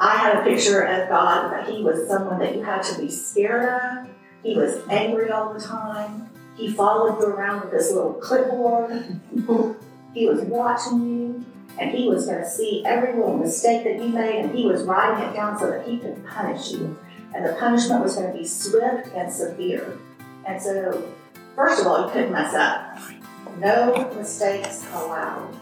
I had a picture of God that He was someone that you had to be scared of. He was angry all the time. He followed you around with this little clipboard. he was watching you, and He was going to see every little mistake that you made, and He was writing it down so that He could punish you. And the punishment was going to be swift and severe. And so, first of all, you couldn't mess up. No mistakes allowed.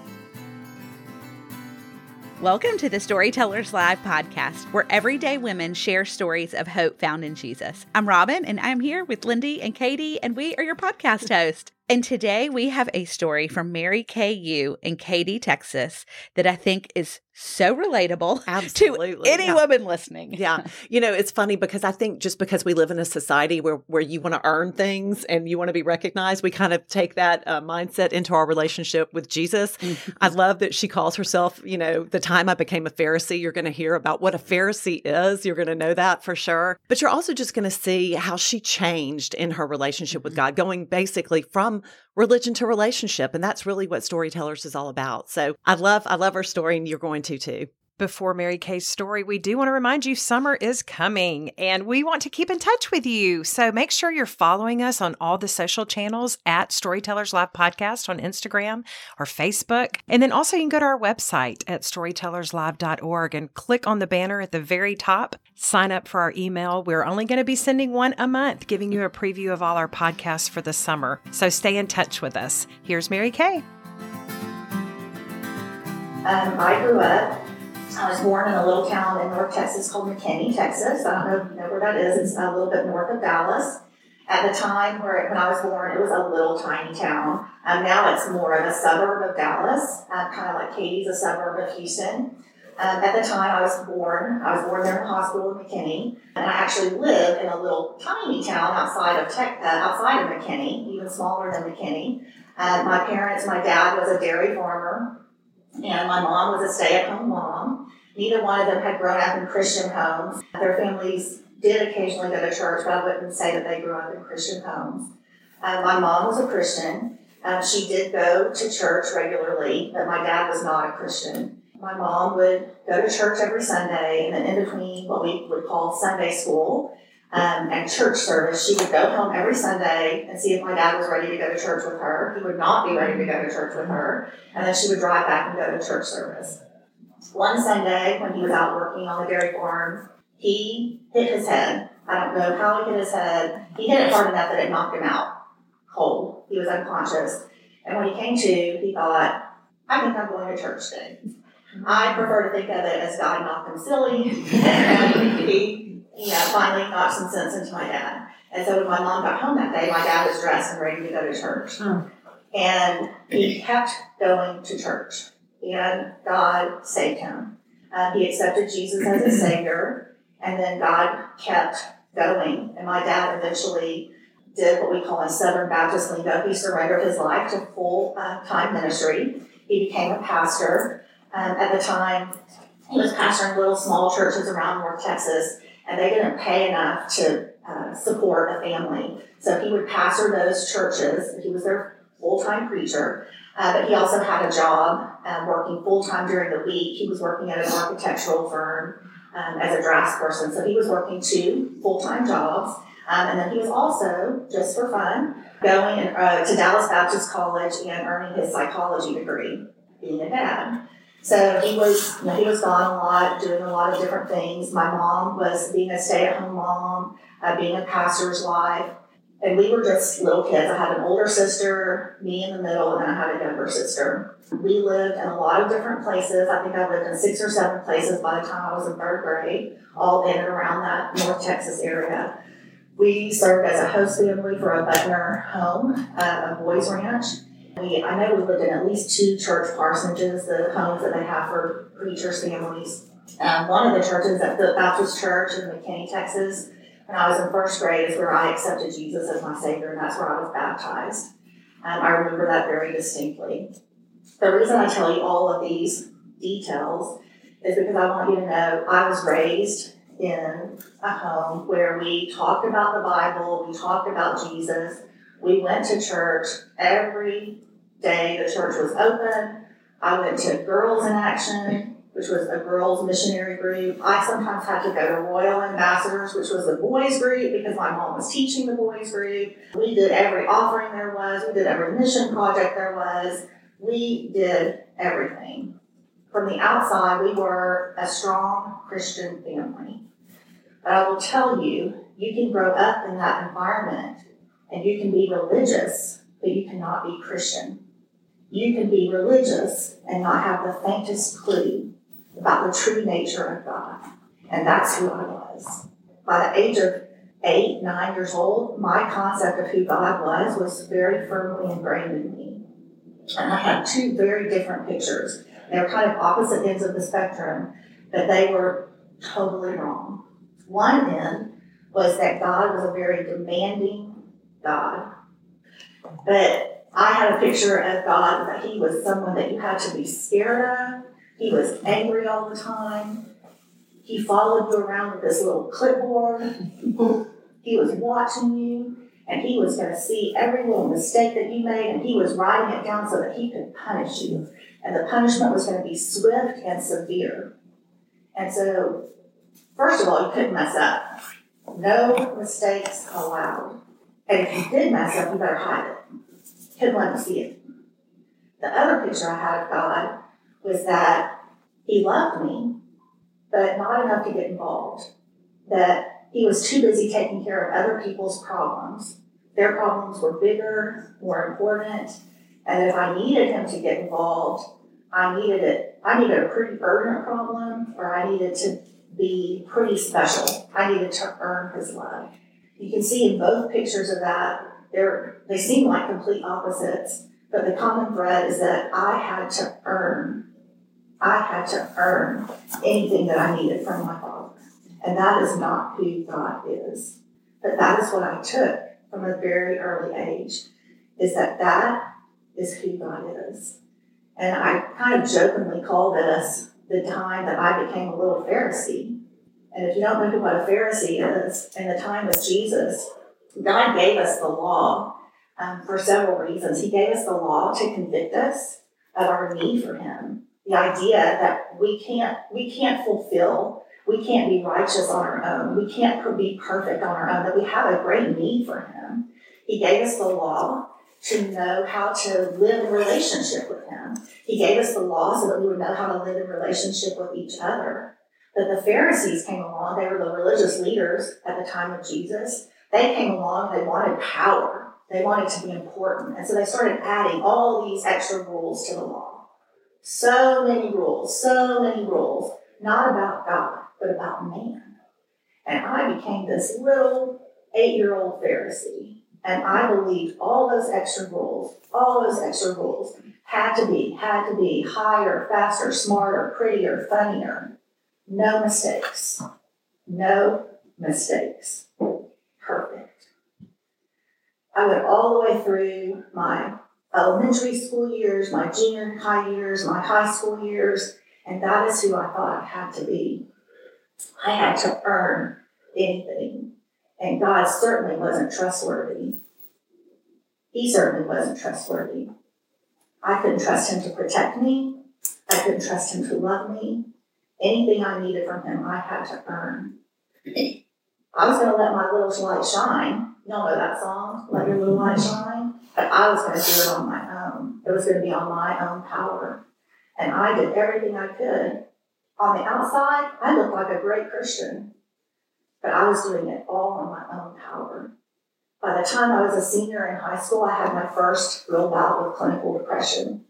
Welcome to the Storytellers Live podcast, where everyday women share stories of hope found in Jesus. I'm Robin, and I'm here with Lindy and Katie, and we are your podcast host. And today we have a story from Mary K. U in Katy, Texas, that I think is so relatable Absolutely. to any yeah. woman listening. Yeah. You know, it's funny because I think just because we live in a society where, where you want to earn things and you want to be recognized, we kind of take that uh, mindset into our relationship with Jesus. Mm-hmm. I love that she calls herself, you know, the time I became a Pharisee, you're going to hear about what a Pharisee is. You're going to know that for sure. But you're also just going to see how she changed in her relationship with Mm-hmm. God, going basically from religion to relationship. And that's really what Storytellers is all about. So I love, I love her story and you're going to too. Before Mary Kay's story, we do want to remind you summer is coming and we want to keep in touch with you. So make sure you're following us on all the social channels at Storytellers Live Podcast on Instagram or Facebook. And then also you can go to our website at storytellerslive.org and click on the banner at the very top. Sign up for our email. We're only going to be sending one a month, giving you a preview of all our podcasts for the summer. So stay in touch with us. Here's Mary Kay. Um, I grew up, I was born in a little town in North Texas called McKinney, Texas. I don't know if you know where that is. It's a little bit north of Dallas. At the time where when I was born, it was a little tiny town. Um, now it's more of a suburb of Dallas, uh, kind of like Katy's a suburb of Houston. Um, at the time I was born, I was born there in the hospital in McKinney, and I actually lived in a little tiny town outside of tech, uh, outside of McKinney, even smaller than McKinney. Uh, my parents, my dad was a dairy farmer, and my mom was a stay-at-home mom. Neither one of them had grown up in Christian homes. Their families did occasionally go to church, but I wouldn't say that they grew up in Christian homes. Uh, my mom was a Christian. Um, she did go to church regularly, but my dad was not a Christian. My mom would go to church every Sunday, and then in between what we would call Sunday school um, and church service, she would go home every Sunday and see if my dad was ready to go to church with her. He would not be ready to go to church with her, and then she would drive back and go to church service. One Sunday, when he was out working on the dairy farm, he hit his head. I don't know how he hit his head. He hit it hard enough that it knocked him out cold. He was unconscious. And when he came to, he thought, I think I'm going to church today. I prefer to think of it as God knocked him silly. and he, he uh, finally got some sense into my dad. And so when my mom got home that day, my dad was dressed and ready to go to church. And he kept going to church. And God saved him. Uh, he accepted Jesus as his Savior. And then God kept going. And my dad eventually did what we call in Southern Baptist lingo. He surrendered his life to full uh, time ministry. He became a pastor. Um, at the time, he was pastoring little small churches around North Texas, and they didn't pay enough to uh, support a family. So he would pastor those churches. He was their full time preacher, uh, but he also had a job um, working full time during the week. He was working at an architectural firm um, as a draftsperson. So he was working two full time jobs. Um, and then he was also, just for fun, going uh, to Dallas Baptist College and earning his psychology degree, being a dad. So he was, you know, he was gone a lot, doing a lot of different things. My mom was being a stay-at-home mom, uh, being a pastor's wife, and we were just little kids. I had an older sister, me in the middle, and then I had a younger sister. We lived in a lot of different places. I think I lived in six or seven places by the time I was in third grade, all in and around that North Texas area. We served as a host family for a Buckner home, a boys ranch. We, I know we lived in at least two church parsonages, the homes that they have for preachers' families. Um, one of the churches at the Baptist Church in McKinney, Texas, when I was in first grade, is where I accepted Jesus as my Savior, and that's where I was baptized. Um, I remember that very distinctly. The reason I tell you all of these details is because I want you to know I was raised in a home where we talked about the Bible, we talked about Jesus, we went to church every day the church was open. I went to Girls in Action which was a girls' missionary group. I sometimes had to go to Royal Ambassadors, which was a boys' group because my mom was teaching the boys' group. We did every offering there was, we did every mission project there was, we did everything. From the outside, we were a strong Christian family. But I will tell you, you can grow up in that environment and you can be religious, but you cannot be Christian. You can be religious and not have the faintest clue about the true nature of God. And that's who I was. By the age of eight, nine years old, my concept of who God was was very firmly ingrained in me. And I had two very different pictures. They were kind of opposite ends of the spectrum, but they were totally wrong. One end was that God was a very demanding God. But I had a picture of God that He was someone that you had to be scared of. He was angry all the time. He followed you around with this little clipboard. he was watching you, and he was going to see every little mistake that you made, and he was writing it down so that he could punish you. And the punishment was going to be swift and severe. And so, first of all, you couldn't mess up. No mistakes allowed. And if you did mess up, you better hide it. Couldn't let me see it. The other picture I had of God was that he loved me, but not enough to get involved. That he was too busy taking care of other people's problems. Their problems were bigger, more important, and if I needed him to get involved, I needed it. I needed a pretty urgent problem, or I needed to be pretty special. I needed to earn his love. You can see in both pictures of that, they seem like complete opposites, but the common thread is that I had to earn, I had to earn anything that I needed from my father. And that is not who God is. But that is what I took from a very early age, is that that is who God is. And I kind of jokingly call this the time that I became a little Pharisee. And if you don't know what a Pharisee is, in the time of Jesus, God gave us the law um, for several reasons. He gave us the law to convict us of our need for Him. The idea that we can't we can't fulfill, we can't be righteous on our own, we can't be perfect on our own. That we have a great need for Him. He gave us the law to know how to live in relationship with Him. He gave us the law so that we would know how to live in relationship with each other. But the Pharisees came along, they were the religious leaders at the time of Jesus. They came along, they wanted power, they wanted to be important. And so they started adding all these extra rules to the law. So many rules, so many rules, not about God, but about man. And I became this little eight year old Pharisee and I believed all those extra rules, all those extra rules had to be, had to be higher, faster, smarter, prettier, funnier. No mistakes. No mistakes. Perfect. I went all the way through my elementary school years, my junior high years, my high school years, and that is who I thought I had to be. I had to earn anything. And God certainly wasn't trustworthy. He certainly wasn't trustworthy. I couldn't trust him to protect me. I couldn't trust him to love me. Anything I needed from him, I had to earn. I was going to let my little light shine. Y'all know that song, Let Your Little Light Shine? But I was going to do it on my own. It was going to be on my own power. And I did everything I could. On the outside, I looked like a great Christian. But I was doing it all on my own power. By the time I was a senior in high school, I had my first real bout with clinical depression.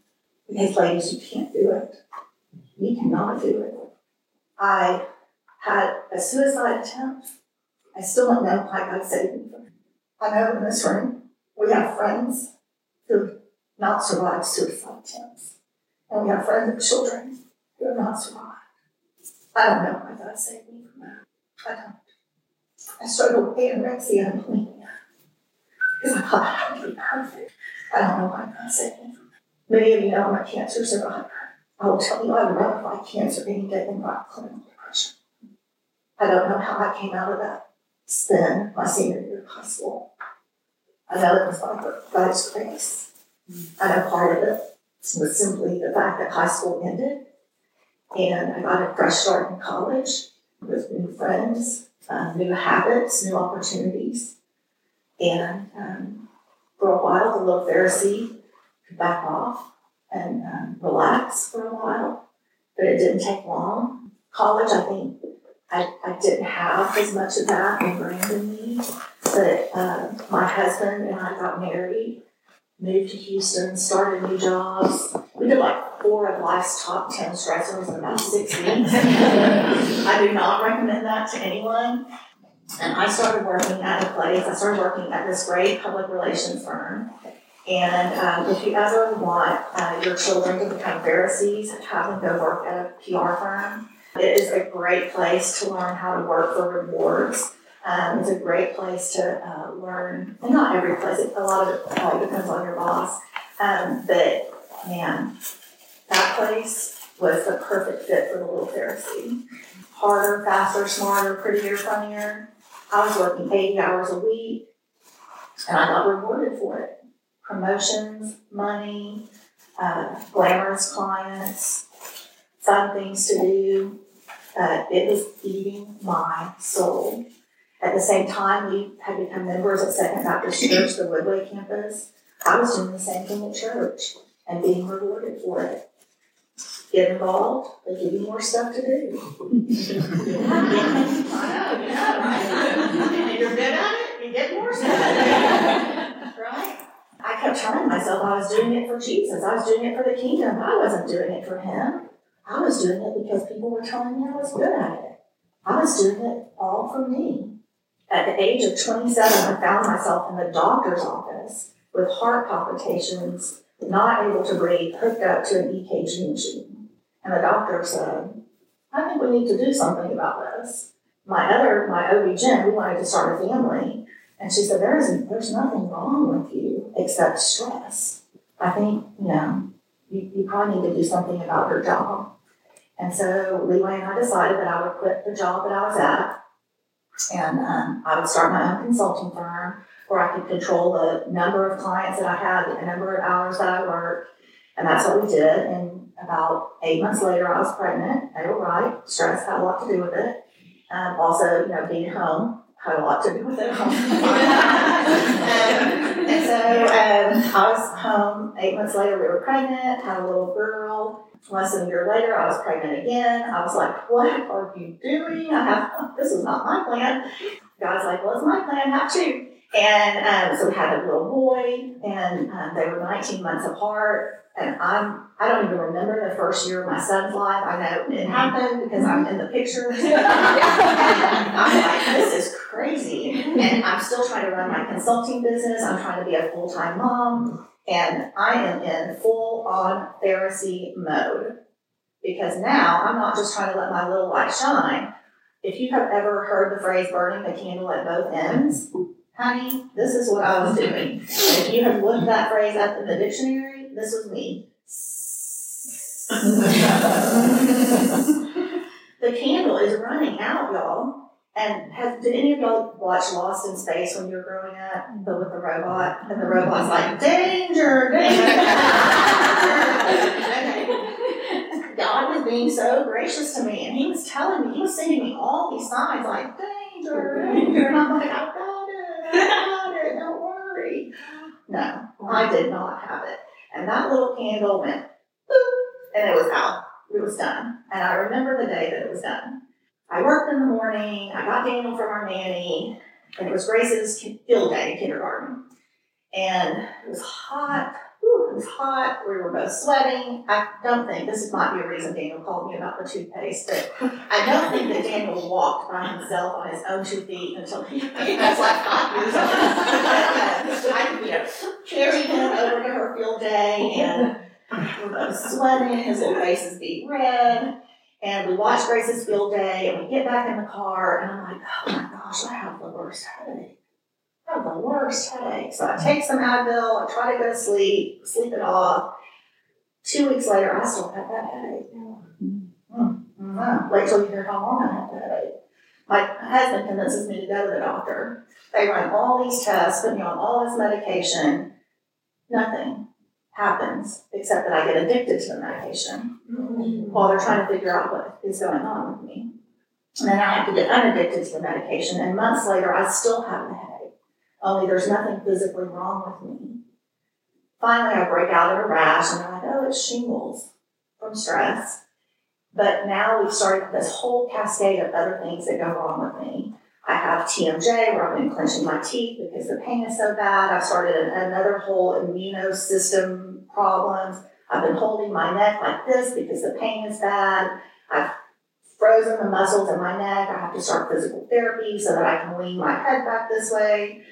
Because, ladies, you can't do it. You cannot do it. I had a suicide attempt. I still don't know why God saved me from it. I know in this room we have friends who not survived suicide attempts. And we have friends and children who have not survived. I don't know why God saved me from that. I don't. I struggled with anorexia and bulimia because I thought I had to be perfect. I don't know why God saved me from that. Many of you know a cancer survivor. I will tell you I fight cancer any day than fight clinical depression. I don't know how I came out of that spin my senior year of high school. I know it was by God's grace. I know part of it was simply the fact that high school ended And I got a fresh start in college with new friends, uh, new habits, new opportunities. And um, for a while, the little Pharisee could back off and um, relax for a while, but it didn't take long. College, I think I, I didn't have as much of that ingrained in me, but uh, my husband and I got married, moved to Houston, started new jobs. We did like four of life's top 10 stressors in about six weeks. I do not recommend that to anyone. And I started working at a place, I started working at this great public relations firm. And um, if you ever want uh, your children to become Pharisees, have them go work at a PR firm. It is a great place to learn how to work for rewards. Um, it's a great place to uh, learn, and not every place, a lot of it probably depends on your boss. Um, but man, that place was the perfect fit for the little Pharisee. Harder, faster, smarter, prettier, funnier. I was working 80 hours a week, and I got rewarded for it. Promotions, money, uh, glamorous clients, fun things to do. Uh, it was eating my soul. At the same time, we had become members at Second Baptist Church, the Woodway campus. I was doing the same thing at church and being rewarded for it. Get involved, they give you more stuff to do. I know, yeah, right? And you're good at it, you get more stuff. right? I kept telling myself I was doing it for Jesus. I was doing it for the kingdom. I wasn't doing it for him. I was doing it because people were telling me I was good at it. I was doing it all for me. At the age of 27, I found myself in the doctor's office with heart palpitations, not able to breathe, hooked up to an EKG machine. And the doctor said, I think we need to do something about this. My other, my OB-GYN, we wanted to start a family. And she said, there isn't, there's nothing wrong with you except stress. I think, you know, you, you probably need to do something about your job. And so Leeway and I decided that I would quit the job that I was at and um, I would start my own consulting firm where I could control the number of clients that I had, the number of hours that I worked. And that's what we did. And about eight months later, I was pregnant. They were right. Stress had a lot to do with it. Um, also, you know, being home had a lot to do with it. um, and so um, I was home. Eight months later, we were pregnant, had a little girl. Less than a year later, I was pregnant again. I was like, what are you doing? I have, this is not my plan. God's like, well, it's my plan, have two. And um, so we had a little boy, and um, they were 19 months apart. And I'm, I don't even remember the first year of my son's life. I know it happened because I'm in the picture. I'm like, this is crazy. And I'm still trying to run my consulting business. I'm trying to be a full time mom. And I am in full on Pharisee mode because now I'm not just trying to let my little light shine. If you have ever heard the phrase burning the candle at both ends, honey, this is what I was doing. If you have looked that phrase up in the dictionary, this was me. the candle is running out, y'all. And has, did any of y'all watch Lost in Space when you were growing up? But with the robot, and the robot's like, danger, danger. God was being so gracious to me, and He was telling me, He was sending me all these signs like, danger, danger. And I'm like, I got it, I got it, don't worry. No, I did not have it. And that little candle went, boop, and it was out. It was done. And I remember the day that it was done. I worked in the morning. I got Daniel from our nanny, and it was Grace's field day in kindergarten. And it was hot. Whew, it was hot. We were both sweating. I don't think this might be a reason Daniel called me about the toothpaste, but I don't think that Daniel walked by himself on his own two feet until he, was like five years old. I, you know, carried him over to her field day, and we were both sweating. His little faces beet red. And we watch Grace's field day, and we get back in the car, and I'm like, oh my gosh, I have the worst headache. I have the worst headache. So I take some Advil, I try to go to sleep, sleep it off. Two weeks later, I still have that headache. Mm-hmm. Wait till you hear how long I have the headache. My husband convinces me to go to the doctor. They run all these tests, put me on all this medication. Nothing. Happens, except that I get addicted to the medication while they're trying to figure out what is going on with me. And then I have to get unaddicted to the medication, and months later, I still have the headache, only there's nothing physically wrong with me. Finally, I break out in a rash, and they're like, oh, it's shingles from stress. But now we've started this whole cascade of other things that go wrong with me. I have TMJ where I've been clenching my teeth because the pain is so bad. I've started an, another whole immunosystem problems. I've been holding my neck like this because the pain is bad. I've frozen the muscles in my neck. I have to start physical therapy so that I can lean my head back this way.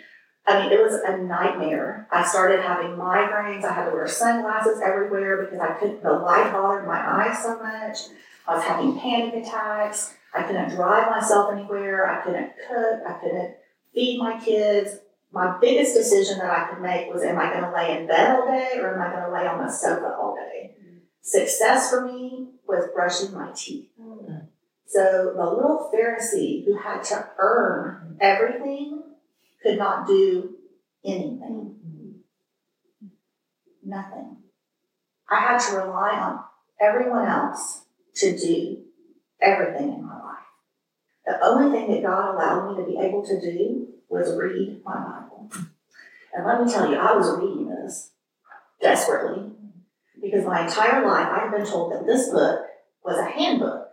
I mean, it was a nightmare. I started having migraines. I had to wear sunglasses everywhere because I couldn't, the light bothered my eyes so much. I was having panic attacks. I couldn't drive myself anywhere. I couldn't cook. I couldn't feed my kids. My biggest decision that I could make was am I going to lay in bed all day or am I going to lay on the sofa all day? Success for me was brushing my teeth. So the little Pharisee who had to earn everything could not do anything. Nothing. I had to rely on everyone else to do everything in my life. The only thing that God allowed me to be able to do was read my Bible. And let me tell you, I was reading this desperately because my entire life I had been told that this book was a handbook,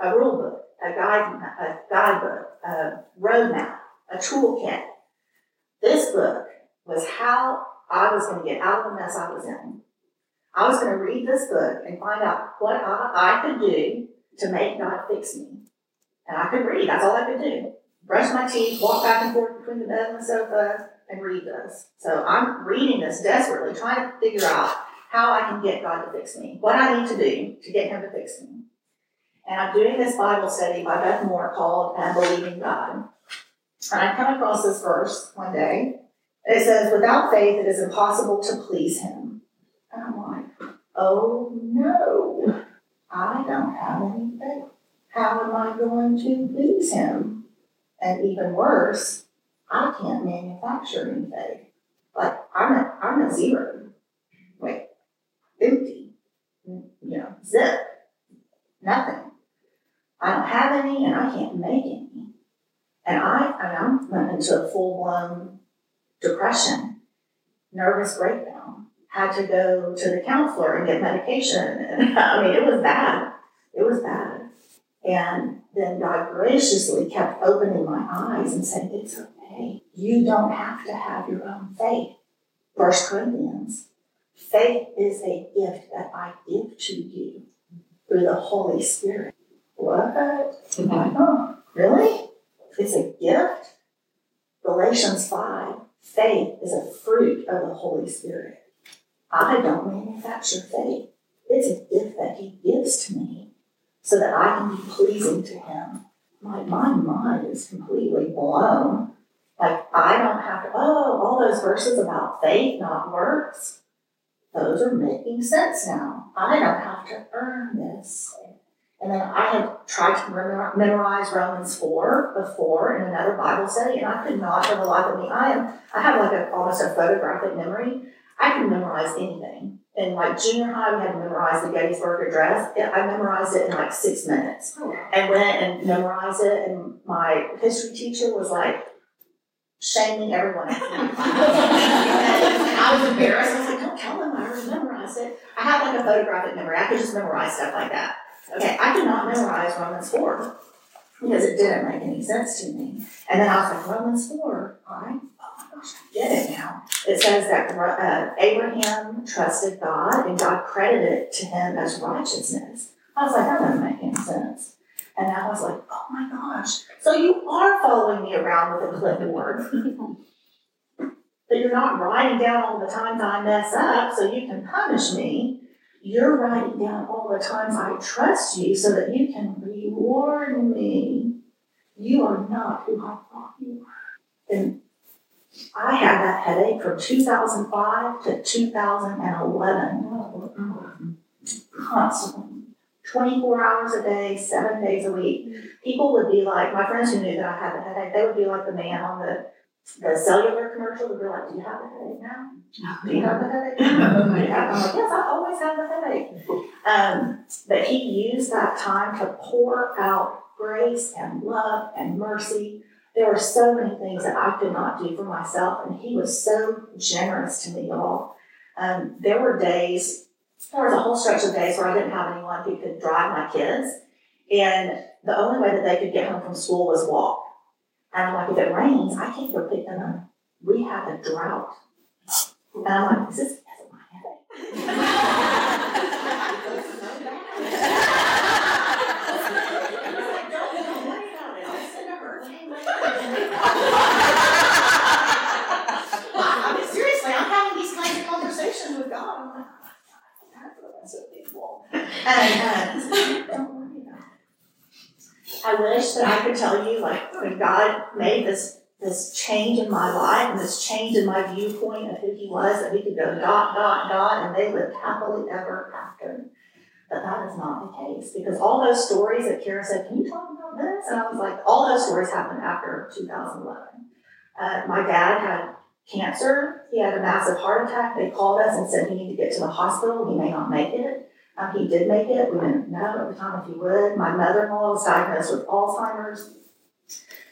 a rule book, a guide, a guidebook, a roadmap, a toolkit. This book was how I was going to get out of the mess I was in. I was going to read this book and find out what I, I could do to make God fix me. And I could read, that's all I could do. Brush my teeth, walk back and forth between the bed and the sofa, and read this. So I'm reading this desperately, trying to figure out how I can get God to fix me, what I need to do to get Him to fix me. And I'm doing this Bible study by Beth Moore called uh, Believing God. And I come across this verse one day. It says, Without faith, it is impossible to please Him. And I'm like, Oh no, I don't have any faith. How am I going to please Him? And even worse, I can't manufacture any faith. Like, I'm a, I'm a zero. Wait, empty. You know, zip. Nothing. I don't have any and I can't make any. And I, and I went into a full blown depression, nervous breakdown. Had to go to the counselor and get medication. I mean, it was bad. It was bad. And then God graciously kept opening my eyes and saying, It's okay. You don't have to have your own faith. First Corinthians. Faith is a gift that I give to you through the Holy Spirit. What? Like, oh, really? It's a gift? Galatians 5 faith is a fruit of the Holy Spirit. I don't manufacture faith. It's a gift that He gives to me so that I can be pleasing to Him. My, my mind is completely blown. Like, I don't have to, oh, all those verses about faith, not works, those are making sense now. I don't have to earn this. And then I had tried to memorize Romans 4 before in another Bible study, and I could not for the life of me. I am I have like a almost a photographic memory. I can memorize anything. In like junior high, we had to memorize the Gettysburg Address. I memorized it in like six minutes, oh, and went and memorized it. And my history teacher was like shaming everyone. I was embarrassed. I was like, "Don't tell them I already memorized it." I have like a photographic memory. I could just memorize stuff like that. Okay, I could not memorize Romans 4 because it didn't make any sense to me. And then I was like, Romans 4, all right, oh my gosh, I get it now. It says that uh, Abraham trusted God and God credited it to him as righteousness. I was like, that doesn't make any sense. And I was like, oh my gosh, so you are following me around with a clipboard. but you're not writing down all the times I mess up so you can punish me. You're writing down all the times I trust you so that you can reward me. You are not who I thought you were. And I had that headache from 2005 to 2011. Constantly. 24 hours a day, seven days a week. People would be like, my friends who knew that I had the headache, they would be like the man on the the cellular commercial would be like, Do you have a headache now? Do you have a headache now? Do you have-" I'm like, Yes, I always have a headache. Um, but he used that time to pour out grace and love and mercy. There were so many things that I could not do for myself, and he was so generous to me, y'all. Um, there were days, there was a whole stretch of days where I didn't have anyone who could drive my kids, and the only way that they could get home from school was walk. And I'm like, if it rains, I can't go pick them up. We have a drought. And I'm like, is this of my headache? I mean, seriously, I'm having these kinds of conversations with God. I'm like, that's what I'm so thankful. And. I wish that I could tell you, like, when God made this this change in my life and this change in my viewpoint of who He was, that we could go dot dot dot, and they lived happily ever after. But that is not the case because all those stories that Kara said, "Can you talk about this?" And I was like, all those stories happened after 2011. Uh, my dad had cancer. He had a massive heart attack. They called us and said he needed to get to the hospital. He may not make it. Um, he did make it. We didn't know at the time if he would. My mother-in-law was diagnosed with Alzheimer's.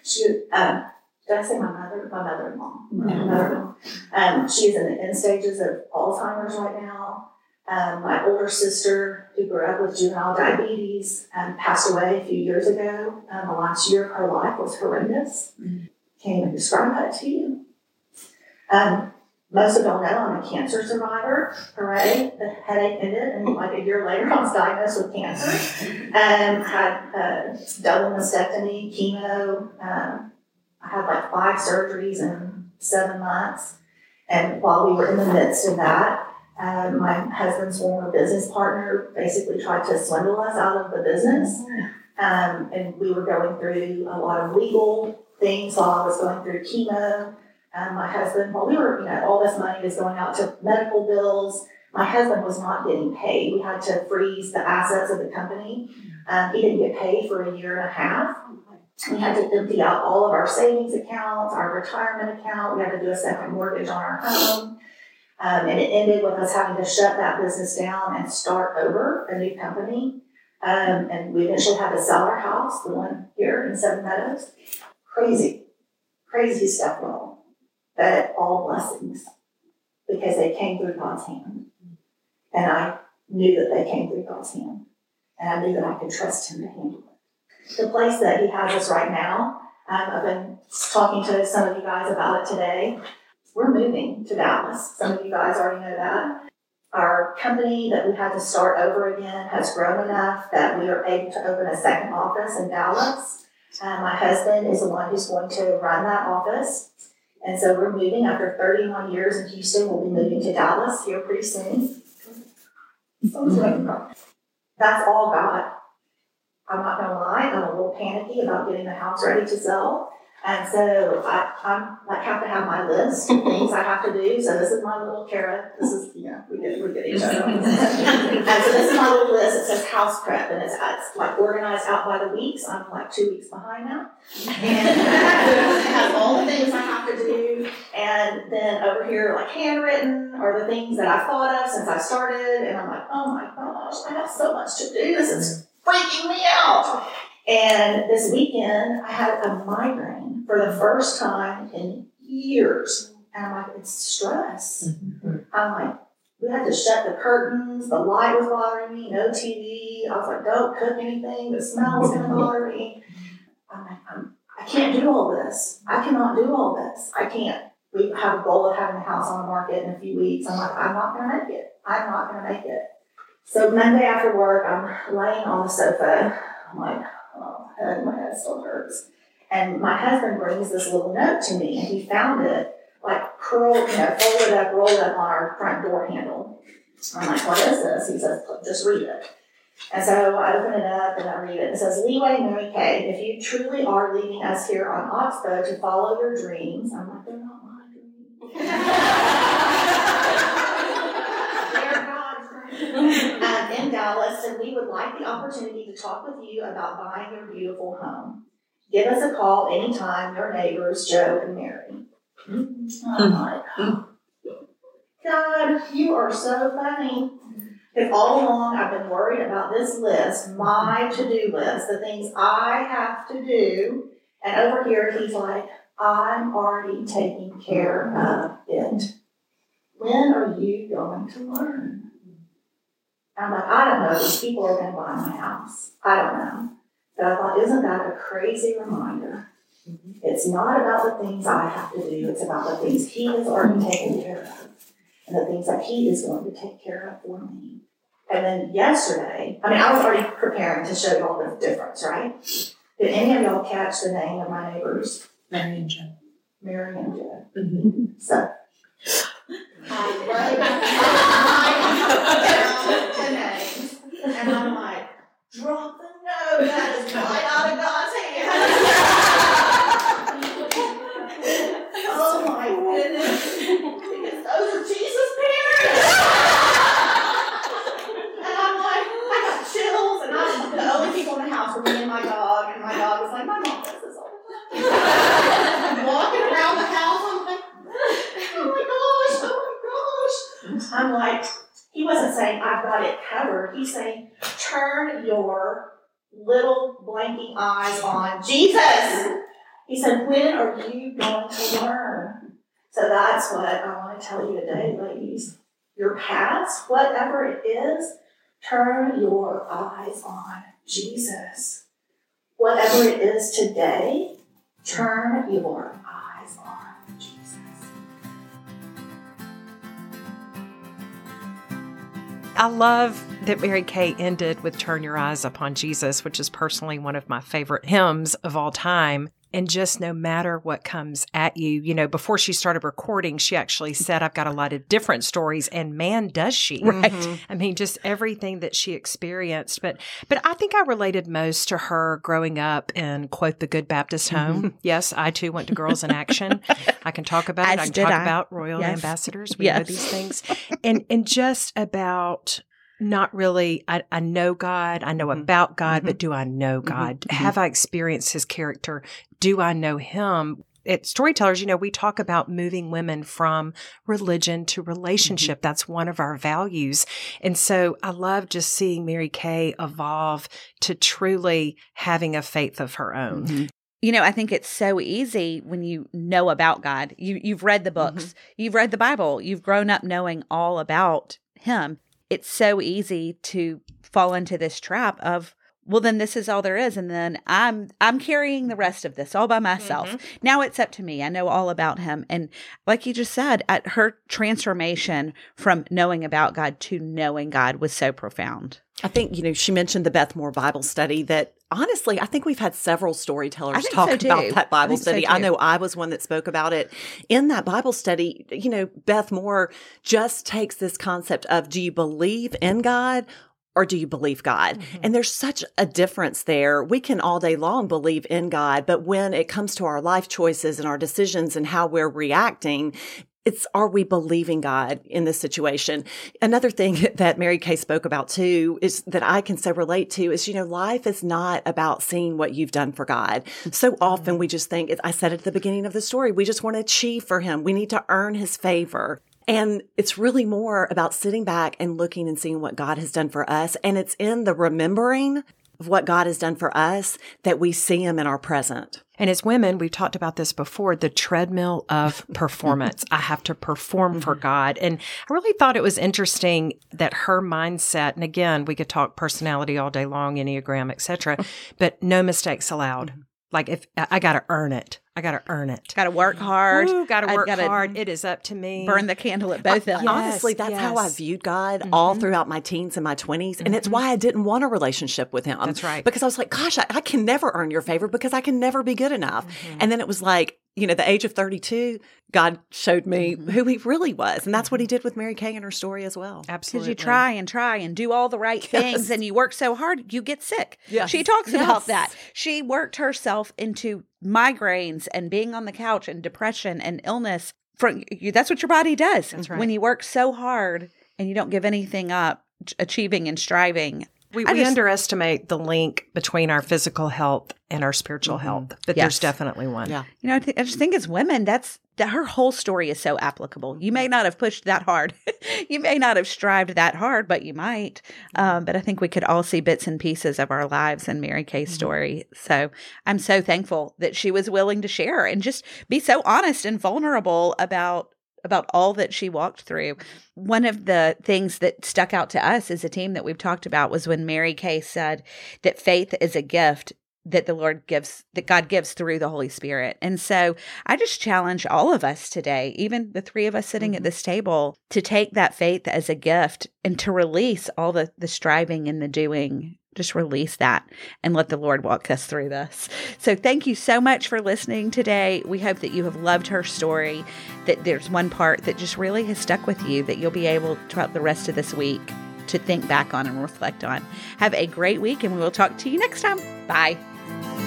She, um, did I say my mother? My mother-in-law. My mother-in-law. Um, she is in the end stages of Alzheimer's right now. Um, my older sister, who grew up with juvenile diabetes, um, passed away a few years ago. Um, the last year of her life was horrendous. Can't even describe that to you. Um, most of y'all know I'm a cancer survivor. Hooray! The headache ended, and like a year later, I was diagnosed with cancer. Um, had a double mastectomy, chemo. Um, I had like five surgeries in seven months. And while we were in the midst of that, um, my husband's former business partner basically tried to swindle us out of the business. Um, and we were going through a lot of legal things while I was going through chemo. Um, my husband, while we were, you know, all this money was going out to medical bills. My husband was not getting paid. We had to freeze the assets of the company. Um, he didn't get paid for a year and a half. We had to empty out all of our savings accounts, our retirement account. We had to do a second mortgage on our home. Um, and it ended with us having to shut that business down and start over a new company. Um, and we eventually had to sell our house, the one here in Seven Meadows. Crazy, crazy stuff, y'all. But all blessings because they came through God's hand. And I knew that they came through God's hand. And I knew that I could trust Him to handle it. The place that He has us right now, um, I've been talking to some of you guys about it today. We're moving to Dallas. Some of you guys already know that. Our company that we had to start over again has grown enough that we are able to open a second office in Dallas. Uh, my husband is the one who's going to run that office. And so we're moving after 31 years in Houston. We'll be moving to Dallas here pretty soon. Mm-hmm. That's all God. I'm not gonna lie, I'm a little panicky about getting the house ready to sell. And so I, I'm like have to have my list of things I have to do. So this is my little Kara. This is you know we get we get each other. and so this is my little list. It says house prep, and it's, it's like organized out by the weeks. I'm like two weeks behind now, and it has all the things I have to do. And then over here, like handwritten, are the things that I've thought of since I started. And I'm like, oh my gosh, I have so much to do. This is freaking me out. And this weekend, I had a migraine for the first time in years. And I'm like, it's stress. Mm-hmm. I'm like, we had to shut the curtains. The light was bothering me. No TV. I was like, don't cook anything. The smell's going to bother me. I'm like, I'm, I can't do all this. I cannot do all this. I can't. We have a goal of having the house on the market in a few weeks. I'm like, I'm not going to make it. I'm not going to make it. So Monday after work, I'm laying on the sofa. I'm like, oh, my head still hurts. And my husband brings this little note to me, and he found it like curled, you know, folded up, rolled up on our front door handle. I'm like, what is this? He says, just read it. And so I open it up and I read it. It says, Leeway Mary Kay, if you truly are leaving us here on Oxbow to follow your dreams, I'm like, they're not my dreams. they're God's dreams. And we would like the opportunity to talk with you about buying your beautiful home. Give us a call anytime, your neighbors, Joe and Mary. Mm-hmm. Oh I'm like, God, you are so funny. Because all along I've been worried about this list, my to do list, the things I have to do. And over here, he's like, I'm already taking care of it. When are you going to learn? I'm like, I don't know. These people are going to buy my house. I don't know. But I thought, isn't that a crazy reminder? It's not about the things I have to do, it's about the things He has already taken care of and the things that He is going to take care of for me. And then yesterday, I mean, I was already preparing to show you all the difference, right? Did any of y'all catch the name of my neighbors? Mary and Joe. Mary and Joe. Mm-hmm. So. I wrote down the names, and I'm like, drop the note, that is right out of God's hand. oh my goodness, because those are Jesus' parents. and I'm like, I got chills, and I'm the only people in the house were me and my dog, and my dog was like, my mom does this all the time. I'm walking around the house, I'm like, oh my gosh, oh he wasn't saying I've got it covered. He's saying, turn your little blanking eyes on Jesus. He said, when are you going to learn? So that's what I want to tell you today, ladies. Your past, whatever it is, turn your eyes on Jesus. Whatever it is today, turn your I love that Mary Kay ended with Turn Your Eyes Upon Jesus, which is personally one of my favorite hymns of all time. And just no matter what comes at you, you know, before she started recording, she actually said, I've got a lot of different stories, and man, does she. Right. I mean, just everything that she experienced. But but I think I related most to her growing up in quote the good Baptist mm-hmm. home. Yes, I too went to Girls in Action. I can talk about it. I can talk I. about Royal Yes. Ambassadors. We know these things. And and just about not really I, I know God, I know Mhm. about God, but mm-hmm. do I know mm-hmm. God? Mhm. Have I experienced his character? Do I know him? At storytellers, you know, we talk about moving women from religion to mm-hmm. relationship. That's one of our values. And so I love just seeing Mary Kay evolve to truly having a faith of her own. You know, I think it's so easy when you know about God. You you've read the books, you've read the Bible, you've grown up knowing all about him. It's so easy to fall into this trap of well then this is all there is and then I'm I'm carrying the rest of this all by myself. Mm-hmm. Now it's up to me. I know all about him and like you just said, at her transformation from knowing about God to knowing God was so profound. I think, you know, she mentioned the Beth Moore Bible study that honestly, I think we've had several storytellers talk so, about that I Bible so, study. I know I was one that spoke about it. In that Bible study, you know, Beth Moore just takes this concept of do you believe in God? Or do you believe God? And there's such a difference there. We can all day long believe in God, but when it comes to our life choices and our decisions and how we're reacting, it's are we believing God in this situation? Another thing that Mary Kay spoke about too is that I can so relate to is, you know, life is not about seeing what you've done for God. So mm-hmm. often we just think, I said at the beginning of the story, we just want to achieve for Him. We need to earn His favor. And it's really more about sitting back and looking and seeing what God has done for us. And it's in the remembering of what God has done for us that we see Him in our present. And as women, we've talked about this before the treadmill of performance. I have to perform for mm-hmm. God. And I really thought it was interesting that her mindset, and again, we could talk personality all day long, Enneagram, etc., oh. but no mistakes allowed. Mm-hmm. Like if I, I got to earn it, I got to earn it. Got to work hard. Got to work gotta hard. It is up to me. burn the candle at both ends. Yes, Honestly, that's how I viewed God mm-hmm. all Mhm. throughout my teens and my 20s. And it's mm-hmm. why I didn't want a relationship with him. That's right. Because I was like, gosh, I, I can never earn your favor because I can never be good enough. Mm-hmm. And then it was like, you know, the age of 32, God showed me who he really was. And that's what he did with Mary Kay in her story as well. Absolutely. Because you try and try and do all the right things and you work so hard, you get sick. Yes. She talks Yes. about that. She worked herself into migraines and being on the couch and depression and illness. From you, that's what your body does. That's right. When you work so hard and you don't give anything up, achieving and striving. We, we just- underestimate the link between our physical health and our spiritual mm-hmm. health, but Yes. there's definitely one. Yeah. You know, I, th- I just think as women, that's that her whole story is so applicable. You may not have pushed that hard, you may not have strived that hard, but you might. Um, but I think we could all see bits and pieces of our lives in Mary Kay's story. So I'm so thankful that she was willing to share and just be so honest and vulnerable about about all that she walked through. One of the things that stuck out to us as a team that we've talked about was when Mary Kay said that faith is a gift that the Lord gives, that God gives through the Holy Spirit. And so I just challenge all of us today, even the three of us sitting at mm-hmm. this table, to take that faith as a gift and to release all the, the striving and the doing. Just release that and let the Lord walk us through this. So, thank you so much for listening today. We hope that you have loved her story, that there's one part that just really has stuck with you that you'll be able throughout the rest of this week to think back on and reflect on. Have a great week, and we will talk to you next time. Bye. Bye.